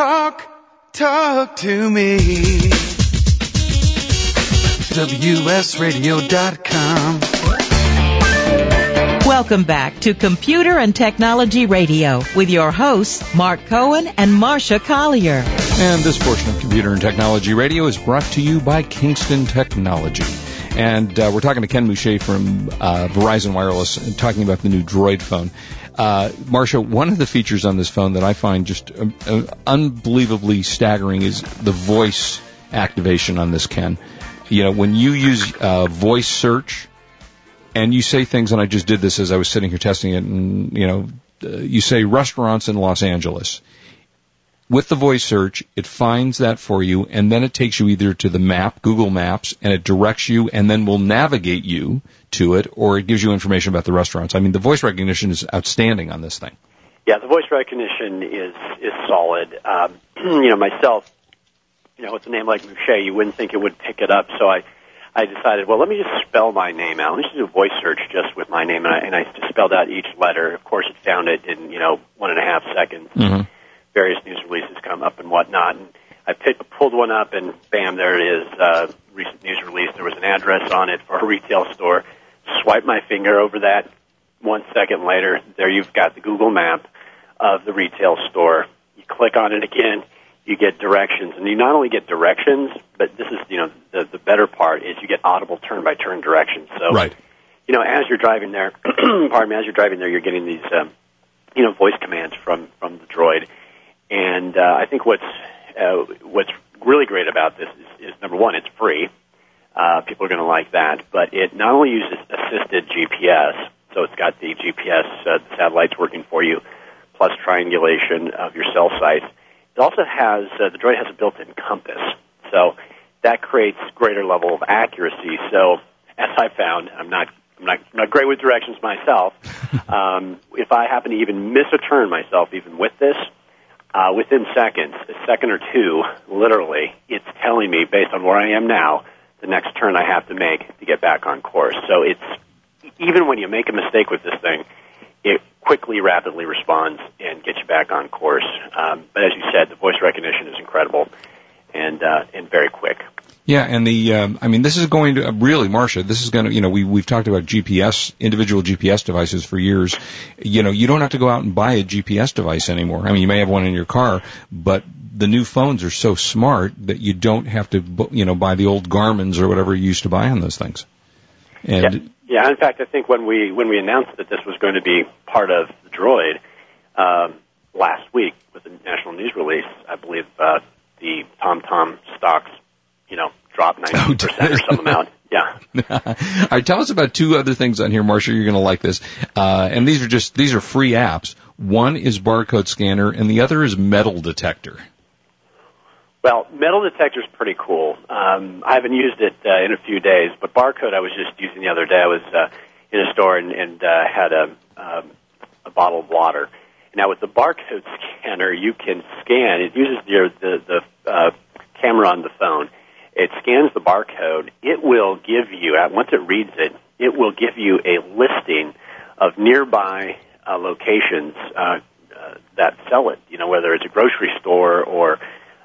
Talk, talk to me. WSRadio.com. Welcome back to Computer and Technology Radio with your hosts, Mark Cohen and Marsha Collier. And this portion of Computer and Technology Radio is brought to you by Kingston Technology. And uh, we're talking to Ken Muche from uh, Verizon Wireless and talking about the new Droid phone. Uh, Marsha, one of the features on this phone that I find just uh, uh, unbelievably staggering is the voice activation on this Ken. You know, when you use uh, voice search and you say things, and I just did this as I was sitting here testing it, and you know, uh, you say restaurants in Los Angeles. With the voice search, it finds that for you, and then it takes you either to the map, Google Maps, and it directs you, and then will navigate you to it, or it gives you information about the restaurants. I mean, the voice recognition is outstanding on this thing. Yeah, the voice recognition is is solid. Um, you know, myself, you know, with a name like Muche, you wouldn't think it would pick it up, so I I decided, well, let me just spell my name out. Let me just do a voice search just with my name, and I, and I just spelled out each letter. Of course, it found it in you know one and a half seconds. Mm-hmm. Various news releases come up and whatnot, and I picked, pulled one up, and bam, there it is. Uh, recent news release. There was an address on it for a retail store. Swipe my finger over that. One second later, there you've got the Google map of the retail store. You click on it again you get directions, and you not only get directions, but this is you know the the better part is you get audible turn by turn directions. So Right. you know as you're driving there, pardon me, as you're driving there, you're getting these um, you know voice commands from from the droid, and uh, I think what's uh, what's really great about this is, is number one, it's free. Uh, people are going to like that, but it not only uses assisted GPS, so it's got the GPS uh, satellites working for you, plus triangulation of your cell sites. It also has uh, the droid has a built-in compass, so that creates greater level of accuracy. So, as I found, I'm not I'm not I'm not great with directions myself. um, if I happen to even miss a turn myself, even with this, uh, within seconds, a second or two, literally, it's telling me based on where I am now, the next turn I have to make to get back on course. So it's even when you make a mistake with this thing, it quickly, rapidly responds and gets you back on course. Um, but as you said, the voice recognition is incredible and uh, and very quick. Yeah, and the um, I mean, this is going to uh, really, Marsha. This is going to, you know, we we've talked about GPS, individual GPS devices for years. You know, you don't have to go out and buy a GPS device anymore. I mean, you may have one in your car, but the new phones are so smart that you don't have to, you know, buy the old Garmin's or whatever you used to buy on those things. And Yeah, in fact, I think when we when we announced that this was going to be part of the Droid um, last week with the national news release, I believe uh, the TomTom stocks, you know, dropped ninety percent or some amount. Yeah. All right, tell us about two other things on here, Marsha. You're going to like this. Uh, and these are just these are free apps. One is barcode scanner, and the other is metal detector. Well, metal detector is pretty cool. Um, I haven't used it uh, in a few days, but barcode I was just using the other day. I was uh, in a store and, and uh, had a, um, a bottle of water. Now with the barcode scanner, you can scan. It uses your the the uh, camera on the phone. It scans the barcode. It will give you uh, once it reads it, it will give you a listing of nearby uh, locations uh, uh, that sell it. You know, whether it's a grocery store or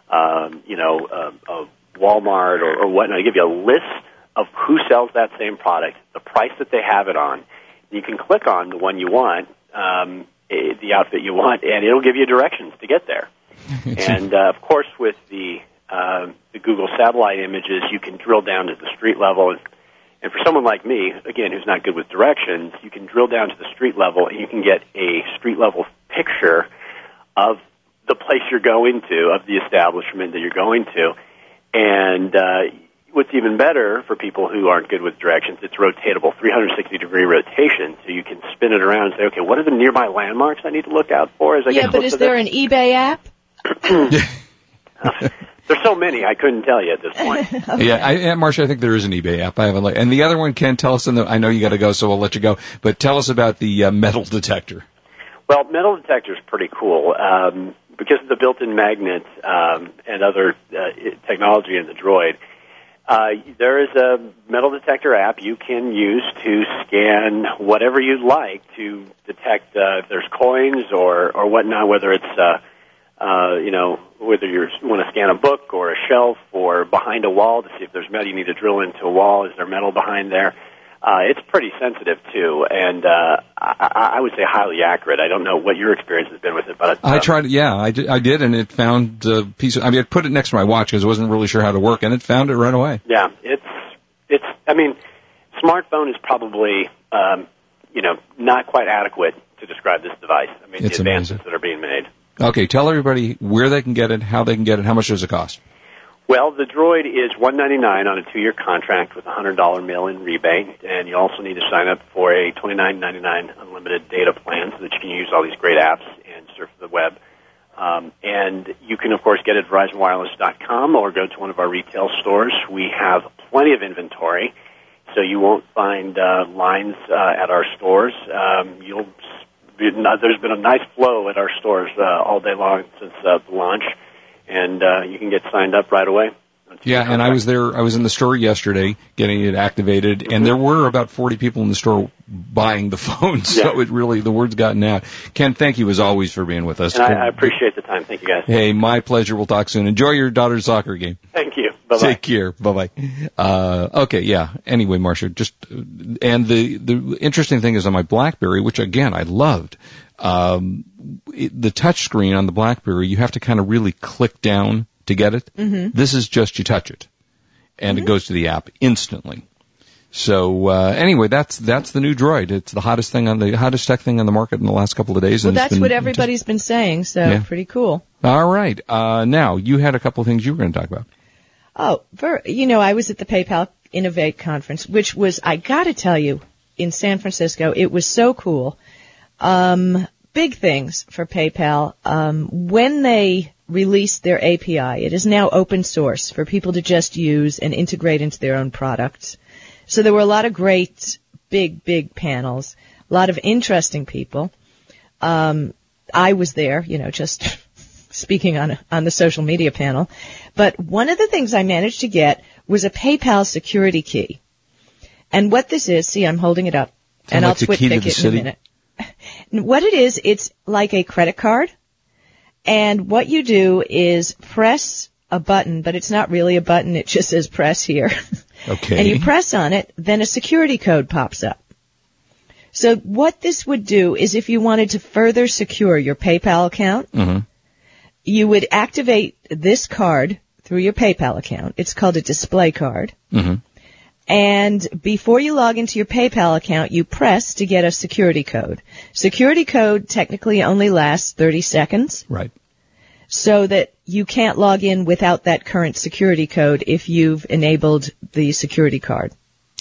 um, you know, uh, a Walmart or, or whatnot. I give you a list of who sells that same product, the price that they have it on. You can click on the one you want, um, eh, the outfit you want, and it'll give you directions to get there. and uh, of course, with the uh, the Google satellite images, you can drill down to the street level. And, and for someone like me, again, who's not good with directions, you can drill down to the street level and you can get a street level picture of the place you're going to, of the establishment that you're going to. And uh, what's even better for people who aren't good with directions, it's rotatable, 360 degree rotation, so you can spin it around and say, okay, what are the nearby landmarks I need to look out for as I yeah, get closer? Yeah, but is to there this? an eBay app? There's so many, I couldn't tell you at this point. Yeah, I, yeah, Marsha, I think there is an eBay app. I haven't. looked. and the other one, Ken, tell us. In the, I know you got to go, so we'll let you go. But tell us about the uh, metal detector. Well, metal detector is pretty cool um, because of the built-in magnet um, and other uh, technology in the droid. Uh, there is a metal detector app you can use to scan whatever you'd like to detect uh, if there's coins or or whatnot, whether it's uh, uh, you know, whether you want to scan a book or a shelf or behind a wall to see if there's metal you need to drill into a wall. Is there metal behind there? Uh, it's pretty sensitive too, and uh, I, I would say highly accurate. I don't know what your experience has been with it, but uh, I tried. Yeah, I did, I did, and it found a piece. Of, I mean, I put it next to my watch because I wasn't really sure how to work, and it found it right away. Yeah, it's it's. I mean, smartphone is probably um, you know not quite adequate to describe this device. I mean, It's the advances amazing. that are being made. Okay, tell everybody where they can get it, how they can get it, how much does it cost? Well, the Droid is one ninety nine on a two year contract with a hundred dollar mail in rebate, and you also need to sign up for a twenty nine ninety nine unlimited data plan so that you can use all these great apps and surf the web. Um, and you can, of course, get it at VerizonWireless.com or go to one of our retail stores. We have plenty of inventory, so you won't find uh, lines uh, at our stores. Um, you'll there's been a nice flow at our stores uh, all day long since uh, the launch, and uh, you can get signed up right away. Yeah, and I was there. I was in the store yesterday getting it activated, and there were about 40 people in the store buying the phone. So Yeah. it really the word's gotten out. Ken, thank you as always for being with us. And I, I appreciate the time. Thank you, guys. Hey, my pleasure. We'll talk soon. Enjoy your daughter's soccer game. Thank you. Bye bye. Take care. Bye bye. Uh, okay, yeah. Anyway, Marsha, just uh, and the the interesting thing is on my BlackBerry, which again I loved. Um, it, the touch screen on the BlackBerry, you have to kind of really click down to get it. Mm-hmm. This is just you touch it, and it goes to the app instantly. So uh, anyway, that's that's the new Droid. It's the hottest thing on the hottest tech thing on the market in the last couple of days. Well, and that's been what everybody's been saying, so Yeah. pretty cool. All right. Uh, now you had a couple of things you were going to talk about. Oh, ver you know, I was at the PayPal Innovate conference, which was, I gotta tell you, in San Francisco, it was so cool. Um, big things for PayPal. Um, when they released their API, it is now open source for people to just use and integrate into their own products. So there were a lot of great, big, big panels, a lot of interesting people. Um, I was there, you know, just speaking on on the social media panel. But one of the things I managed to get was a PayPal security key. And what this is, see, I'm holding it up, and like I'll TwitPic it in a minute. What it is, it's like a credit card, and what you do is press a button, but it's not really a button; it just says press here. Okay. and you press on it, then a security code pops up. So what this would do is if you wanted to further secure your PayPal account, Mhm. You would activate this card through your PayPal account. It's called a display card. Mhm. And before you log into your PayPal account, you press to get a security code. Security code technically only lasts 30 seconds Right. so that you can't log in without that current security code if you've enabled the security card.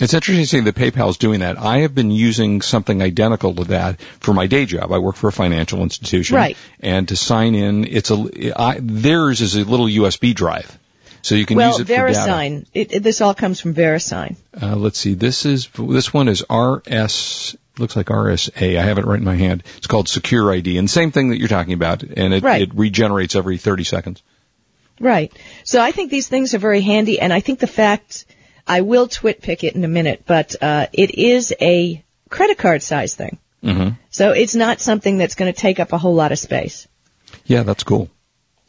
It's interesting to see that PayPal's doing that. I have been using something identical to that for my day job. I work for a financial institution. Right. And to sign in, it's a, I, theirs is a little USB drive. So you can well, use it for data. VeriSign, it, it, this all comes from VeriSign. Uh, let's see. This is, this one is RS, looks like RSA. I have it right in my hand. It's called SecurID. And same thing that you're talking about. And it, Right. it regenerates every 30 seconds. Right. So I think these things are very handy, and I think the fact I will TwitPic it in a minute, but uh, it is a credit card size thing. hmm So it's not something that's going to take up a whole lot of space. Yeah, that's cool.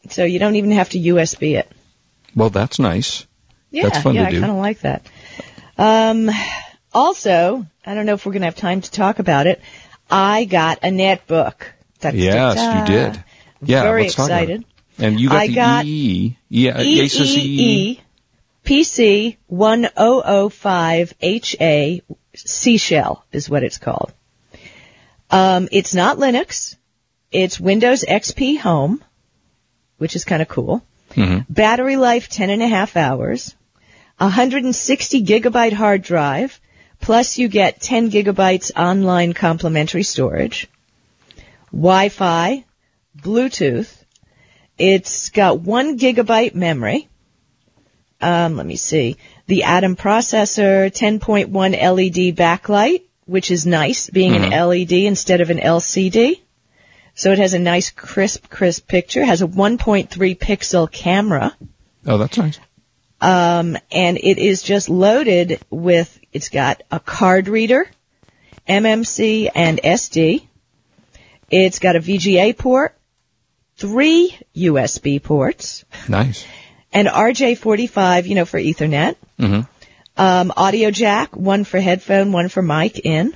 So you don't even have to USB it. Well, that's nice. Yeah, That's fun to yeah, do. I kind of like that. Um, also, I don't know if we're going to have time to talk about it. I got a netbook. Yes, you did. Yeah, Very let's talk about it. excited. And you got I the got Eee. Yeah, Asus Eee. PC 1005HA Seashell is what it's called. Um, it's not Linux. It's Windows XP Home, which is kind of cool. Mhm. Battery life 10 and a half hours. 160 gigabyte hard drive. Plus you get 10 gigabytes online complimentary storage. Wi-Fi. Bluetooth. It's got one gigabyte memory. Um, let me see. The Atom processor, 10.1 LED backlight, which is nice, being an LED instead of an LCD. So it has a nice crisp, crisp picture. Has a 1.3 pixel camera. Oh, that's nice. Um, and it is just loaded with, it's got a card reader, MMC and SD. It's got a VGA port, three USB ports, Nice. And RJ45, you know, for Ethernet. hmm Um, audio jack, one for headphone, one for mic in.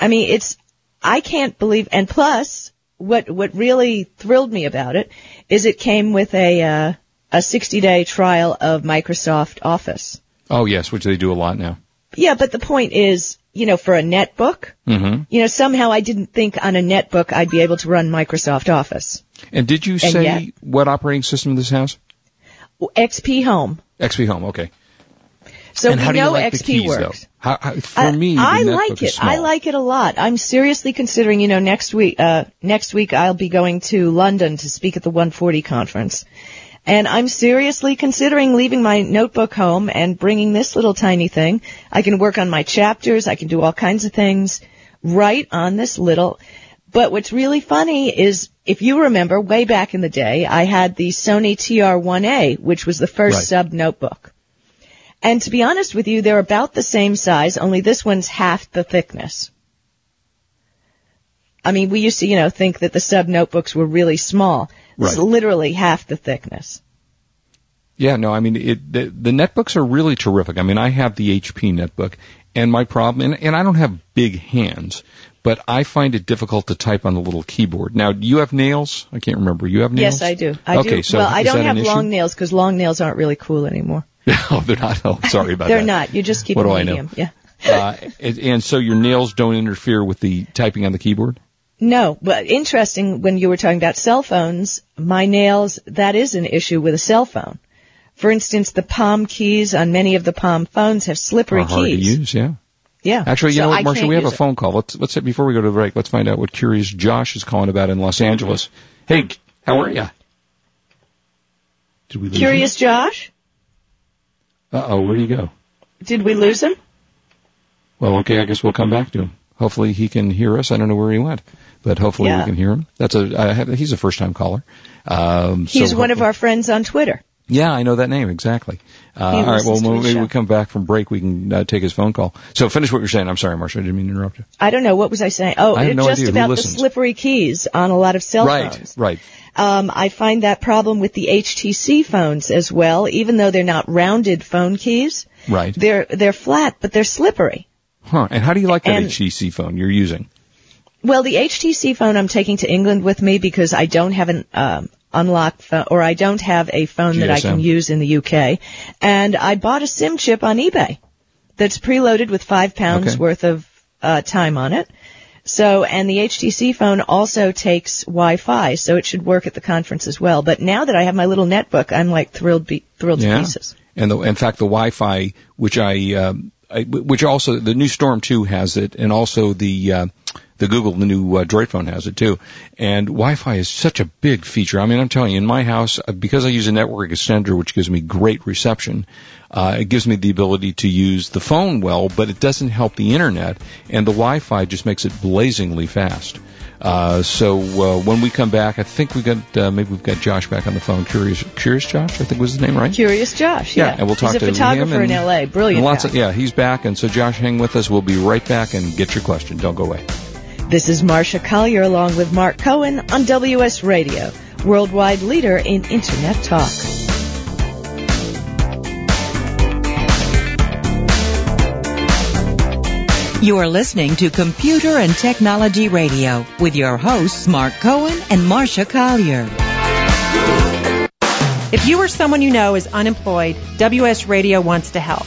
I mean, it's, I can't believe, and plus, what, what really thrilled me about it is it came with a, uh, a 60 day trial of Microsoft Office. Oh yes, which they do a lot now. Yeah, but the point is, you know, for a netbook, hmm you know, somehow I didn't think on a netbook I'd be able to run Microsoft Office. And did you say yet- what operating system this has? XP Home. XP Home. Okay. So and we know like XP keys works. How, how, for I- me, I like it. I like it a lot. I'm seriously considering, you know, next week, uh, next week I'll be going to London to speak at the 140 conference. And I'm seriously considering leaving my notebook home and bringing this little tiny thing. I can work on my chapters. I can do all kinds of things right on this little. But what's really funny is if you remember way back in the day, I had the Sony TR1A, which was the first Right. sub notebook. And to be honest with you, they're about the same size, only this one's half the thickness. I mean, we used to, you know, think that the sub notebooks were really small. It's Right. literally half the thickness. Yeah, no, I mean, it, the, the netbooks are really terrific. I mean, I have the HP netbook, and my problem, and, and I don't have big hands, but I find it difficult to type on the little keyboard. Now, do you have nails? I can't remember. You have nails? Yes, I do. I okay, do. so well, I don't have long nails because long nails aren't really cool anymore. oh, they're not. Oh, sorry about that. They're not. You just keep What it do I know? medium. Yeah. uh, and, and so your nails don't interfere with the typing on the keyboard? No, but interesting when you were talking about cell phones, my nails, that is an issue with a cell phone. For instance, the palm keys on many of the palm phones have slippery Are hard keys. to use, yeah. Yeah. Actually, you So know what, Marsha, we have a use it. phone call. Let's let's before we go to the break, let's find out what Curious Josh is calling about in Los Angeles. Hey, how are you? Did we lose Curious Josh? Uh oh, where do you go? Did we lose him? Well, okay, I guess we'll come back to him. Hopefully he can hear us. I don't know where he went, but hopefully we can hear him. That's a I have, he's a first time caller. Um, He's so one of our friends on Twitter. Yeah, I know that name exactly. Uh, all right, well, when we, we come back from break, we can uh, take his phone call. So finish what you're saying. I'm sorry, Marsha, I didn't mean to interrupt you. I don't know, what was I saying? Oh, I no just idea. About the slippery keys on a lot of cell right, phones. right. Um, I find that problem with the HTC phones as well, even though they're not rounded phone keys. Right. They're, they're flat, but they're slippery. Huh. And how do you like that And- HTC phone you're using? Well, the HTC phone I'm taking to England with me because I don't have an um, unlocked phone, or I don't have a phone that I can use in the UK. And I bought a SIM chip on eBay that's preloaded with five pounds Okay. worth of uh, time on it. So, and the HTC phone also takes Wi-Fi, so it should work at the conference as well. But now that I have my little netbook, I'm like thrilled, be- thrilled to Yeah. pieces. And the, in fact, the Wi-Fi, which I, um, I, which also the new Storm 2 has it, and also the uh, the Google, the new uh, Droid phone has it too. And Wi-Fi is such a big feature. I mean, I'm telling you, in my house, uh, because I use a network extender, which gives me great reception, uh, it gives me the ability to use the phone well, but it doesn't help the internet, and the Wi-Fi just makes it blazingly fast. Uh, so uh, when we come back, I think we got uh, maybe we've got Josh back on the phone. Curious, Curious Josh, I think was his name, right? Curious Josh, yeah. and we'll talk He's a to photographer him and, in LA. Brilliant lots of yeah, he's back, and so Josh, hang with us. We'll be right back and get your question. Don't go away. This is Marsha Collier along with Mark Cohen on WS Radio, worldwide leader in Internet talk. You are listening to Computer and Technology Radio with your hosts Mark Cohen and Marsha Collier. If you or someone you know is unemployed, WS Radio wants to help.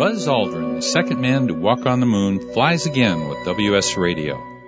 Buzz Aldrin, the second man to walk on the moon, flies again with WS Radio.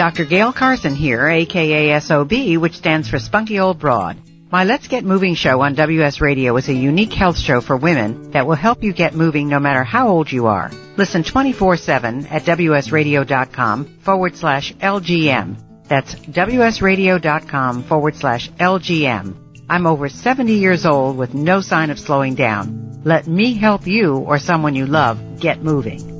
Dr. Gail Carson here, aka SOB, which stands for Spunky Old Broad. My Let's Get Moving show on WS Radio is a unique health show for women that will help you get moving no matter how old you are. Listen 24-7 at wsradio.com forward slash LGM. That's wsradio.com forward slash LGM. I'm over 70 years old with no sign of slowing down. Let me help you or someone you love get moving.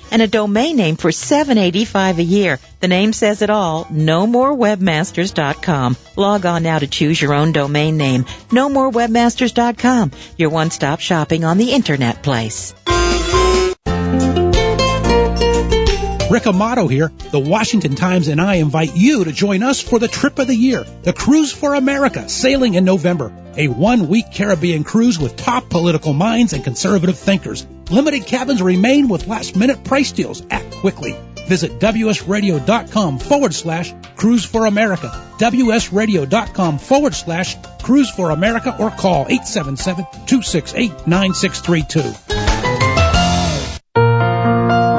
and a domain name for $7.85 a year. The name says it all. No more NoMoreWebmasters.com. Log on now to choose your own domain name. No more NoMoreWebmasters.com. Your one-stop shopping on the internet place. Rick Amato here. The Washington Times and I invite you to join us for the trip of the year, the Cruise for America, sailing in November. A one-week Caribbean cruise with top political minds and conservative thinkers. Limited cabins remain with last-minute price deals. Act quickly. Visit wsradio.com forward slash cruise for America. wsradio.com forward slash cruise for America or call 877-268-9632.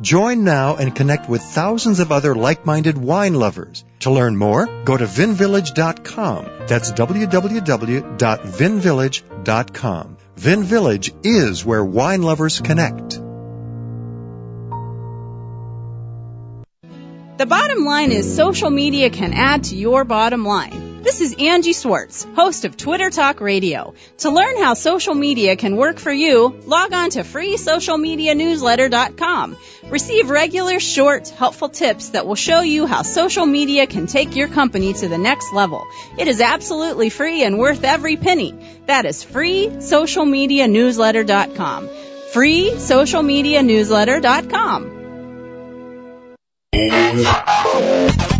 Join now and connect with thousands of other like-minded wine lovers. To learn more, go to vinvillage.com. That's www.vinvillage.com. Vin Village is where wine lovers connect. The bottom line is social media can add to your bottom line. This is Angie Swartz, host of Twitter Talk Radio. To learn how social media can work for you, log on to freesocialmedianewsletter.com. Receive regular, short, helpful tips that will show you how social media can take your company to the next level. It is absolutely free and worth every penny. That is freesocialmedianewsletter.com. freesocialmedianewsletter.com.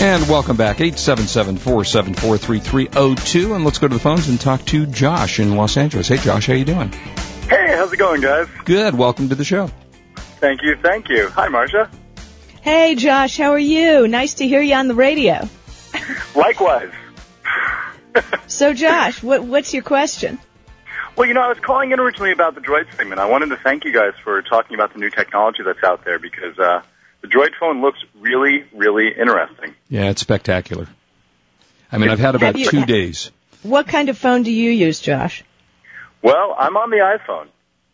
And welcome back, 877-474-3302. And let's go to the phones and talk to Josh in Los Angeles. Hey, Josh, how you doing? Hey, how's it going, guys? Good. Welcome to the show. Thank you, thank you. Hi, Marsha. Hey, Josh, how are you? Nice to hear you on the radio. Likewise. so, Josh, what, what's your question? Well, you know, I was calling in originally about the Droid segment. I wanted to thank you guys for talking about the new technology that's out there because uh, the Droid phone looks really, really interesting. Yeah, it's spectacular. I mean, I've had about you- two days. What kind of phone do you use, Josh? Well, I'm on the iPhone.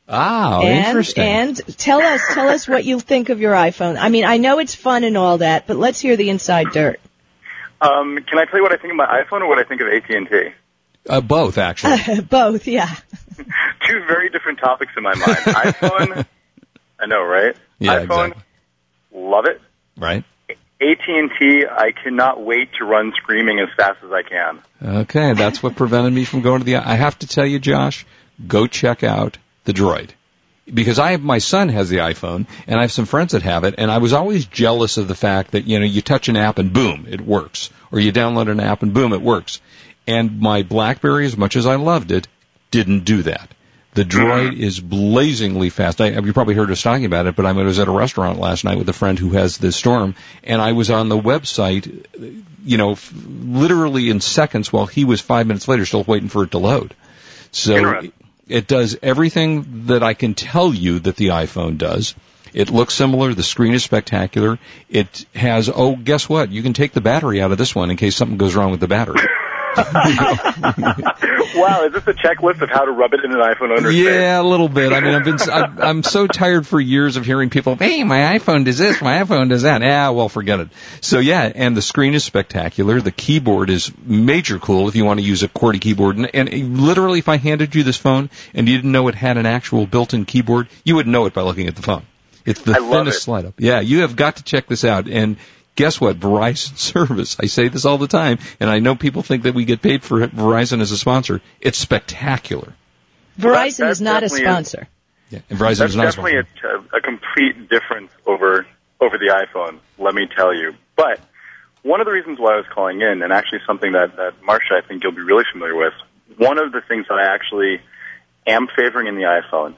Ah, and, interesting. And tell us, tell us what you think of your iPhone. I mean, I know it's fun and all that, but let's hear the inside dirt. Um, can I tell you what I think of my iPhone or what I think of AT&T? uh, both, actually. Both, yeah. Two very different topics in my mind. iPhone, I know, right? Yeah, iPhone, exactly. Love it. Right. AT&T, I cannot wait to run screaming as fast as I can. Okay, that's what prevented me from going to the. I have to tell you, Josh, go check out the Droid. Because I have, my son has the iPhone, and I have some friends that have it, and I was always jealous of the fact that, you know, you touch an app and boom, it works. Or you download an app and boom, it works. And my BlackBerry, as much as I loved it, didn't do that. The Droid is blazingly fast. I, you probably heard us talking about it, but I was at a restaurant last night with a friend who has this Storm, and I was on the website, you know, f- literally in seconds while he was five minutes later still waiting for it to load. So it does everything that I can tell you that the iPhone does. It looks similar. The screen is spectacular. It has, oh, guess what? You can take the battery out of this one in case something goes wrong with the battery. wow, is this a checklist of how to rub it in an iPhone under? Yeah, a little bit. I mean, I've been, I'm, I'm so tired for years of hearing people, hey, my iPhone does this, my iPhone does that. Yeah, well, forget it. So yeah, and the screen is spectacular. The keyboard is major cool if you want to use a QWERTY keyboard. And, and literally, if I handed you this phone and you didn't know it had an actual built-in keyboard, you would know it by looking at the phone. It's the I thinnest it. slide up. Yeah, you have got to check this out. And guess what? Verizon service. I say this all the time, and I know people think that we get paid for Verizon as a sponsor. It's spectacular. Verizon that is not a definitely is- sponsor. Yeah, and Verizon That's is not a definitely sponsor. a, a complete difference over over the iPhone. Let me tell you. But one of the reasons why I was calling in, and actually something that that Marsha, I think you'll be really familiar with. One of the things that I actually am favoring in the iPhone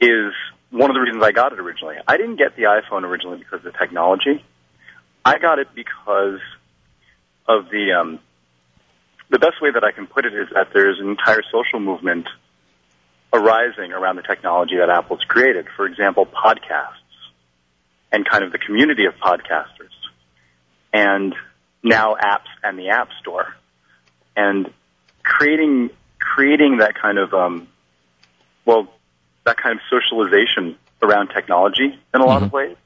is one of the reasons I got it originally. I didn't get the iPhone originally because of the technology. I got it because of the um, the best way that I can put it is that there's an entire social movement arising around the technology that Apple's created. For example, podcasts and kind of the community of podcasters and now apps and the App Store and creating creating that kind of um, well that kind of socialization around technology in a lot of ways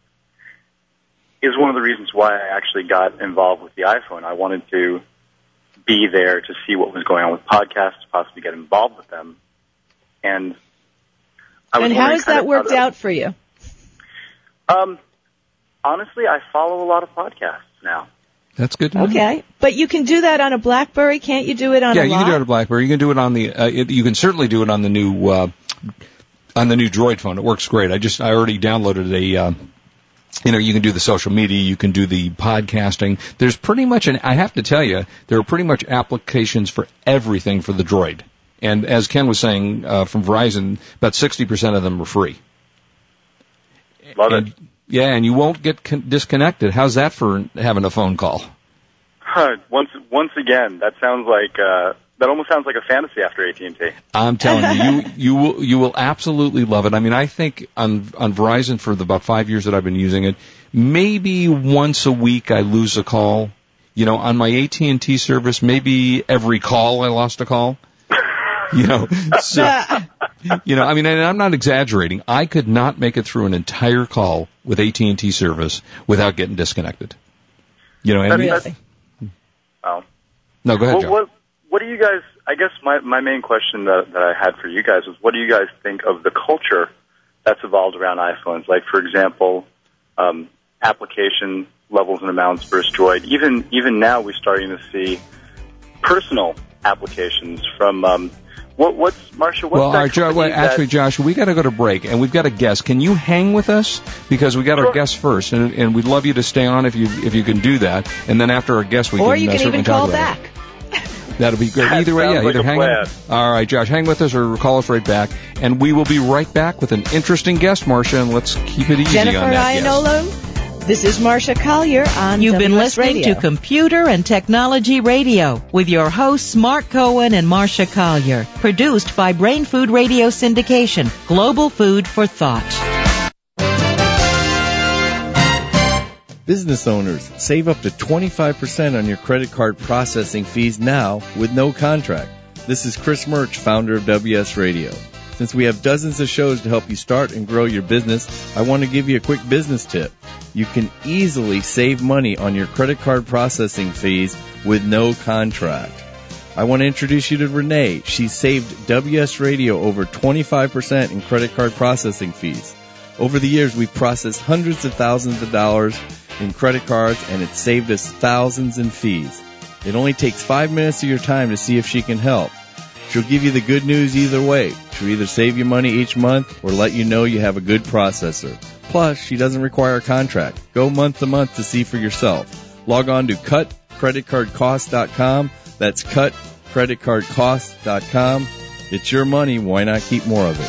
is one of the reasons why I actually got involved with the iPhone. I wanted to be there to see what was going on with podcasts, possibly get involved with them. And I was And how has that worked out for you? Um, honestly, I follow a lot of podcasts now. That's good. to know. Okay, but you can do that on a BlackBerry, can't you do it on yeah, a you lot? can do it on a BlackBerry. You can do it on the. Uh, it, you can certainly do it on the new uh, on the new Droid phone. It works great. I just I already downloaded a. Uh, you know, you can do the social media, you can do the podcasting. There's pretty much an. I have to tell you, there are pretty much applications for everything for the Droid. And as Ken was saying uh, from Verizon, about 60% of them are free. Love and, it. Yeah, and you won't get con- disconnected. How's that for having a phone call? Huh, once once again, that sounds like uh, that almost sounds like a fantasy after AT and T. I'm telling you, you you will you will absolutely love it. I mean, I think on on Verizon for the about five years that I've been using it, maybe once a week I lose a call. You know, on my AT and T service, maybe every call I lost a call. You know, so you know, I mean, and I'm not exaggerating. I could not make it through an entire call with AT and T service without getting disconnected. You know, and That's- that's- Oh. no, go ahead, Well, Joe. what what do you guys? I guess my my main question that that I had for you guys was, what do you guys think of the culture that's evolved around iPhones? Like, for example, um, application levels and amounts versus Droid. Even even now, we're starting to see personal applications from. Um, what what's Marsha? What's well, that all right, Jo- company well, actually, Josh, we got to go to break, and we've got a guest. Can you hang with us because we got our guest first, and, and we'd love you to stay on if you if you can do that, and then after our guest, we or can you uh, can certainly even talk call about back. It. That'll be great. That Either way, yeah, like either a hang. plan. All right, Josh, hang with us or call us right back, and we will be right back with an interesting guest, Marsha, and let's keep it easy Jennifer on that guest. Ionolone. This is Marsha Collier on You've been listening Radio. to Computer and Technology Radio with your hosts Mark Cohen and Marsha Collier. Produced by Brain Food Radio Syndication, global food for thought. Business owners, save up to 25% on your credit card processing fees now with no contract. This is Chris Murch, founder of WS Radio. Since we have dozens of shows to help you start and grow your business, I want to give you a quick business tip. You can easily save money on your credit card processing fees with no contract. I want to introduce you to Renee. She saved WS Radio over 25% in credit card processing fees. Over the years, we've processed hundreds of thousands of dollars in credit cards and it saved us thousands in fees. It only takes five minutes of your time to see if she can help. She'll give you the good news either way. She'll either save you money each month or let you know you have a good processor. Plus, she doesn't require a contract. Go month to month to see for yourself. Log on to cutcreditcardcost.com. That's cutcreditcardcost.com. It's your money. Why not keep more of it?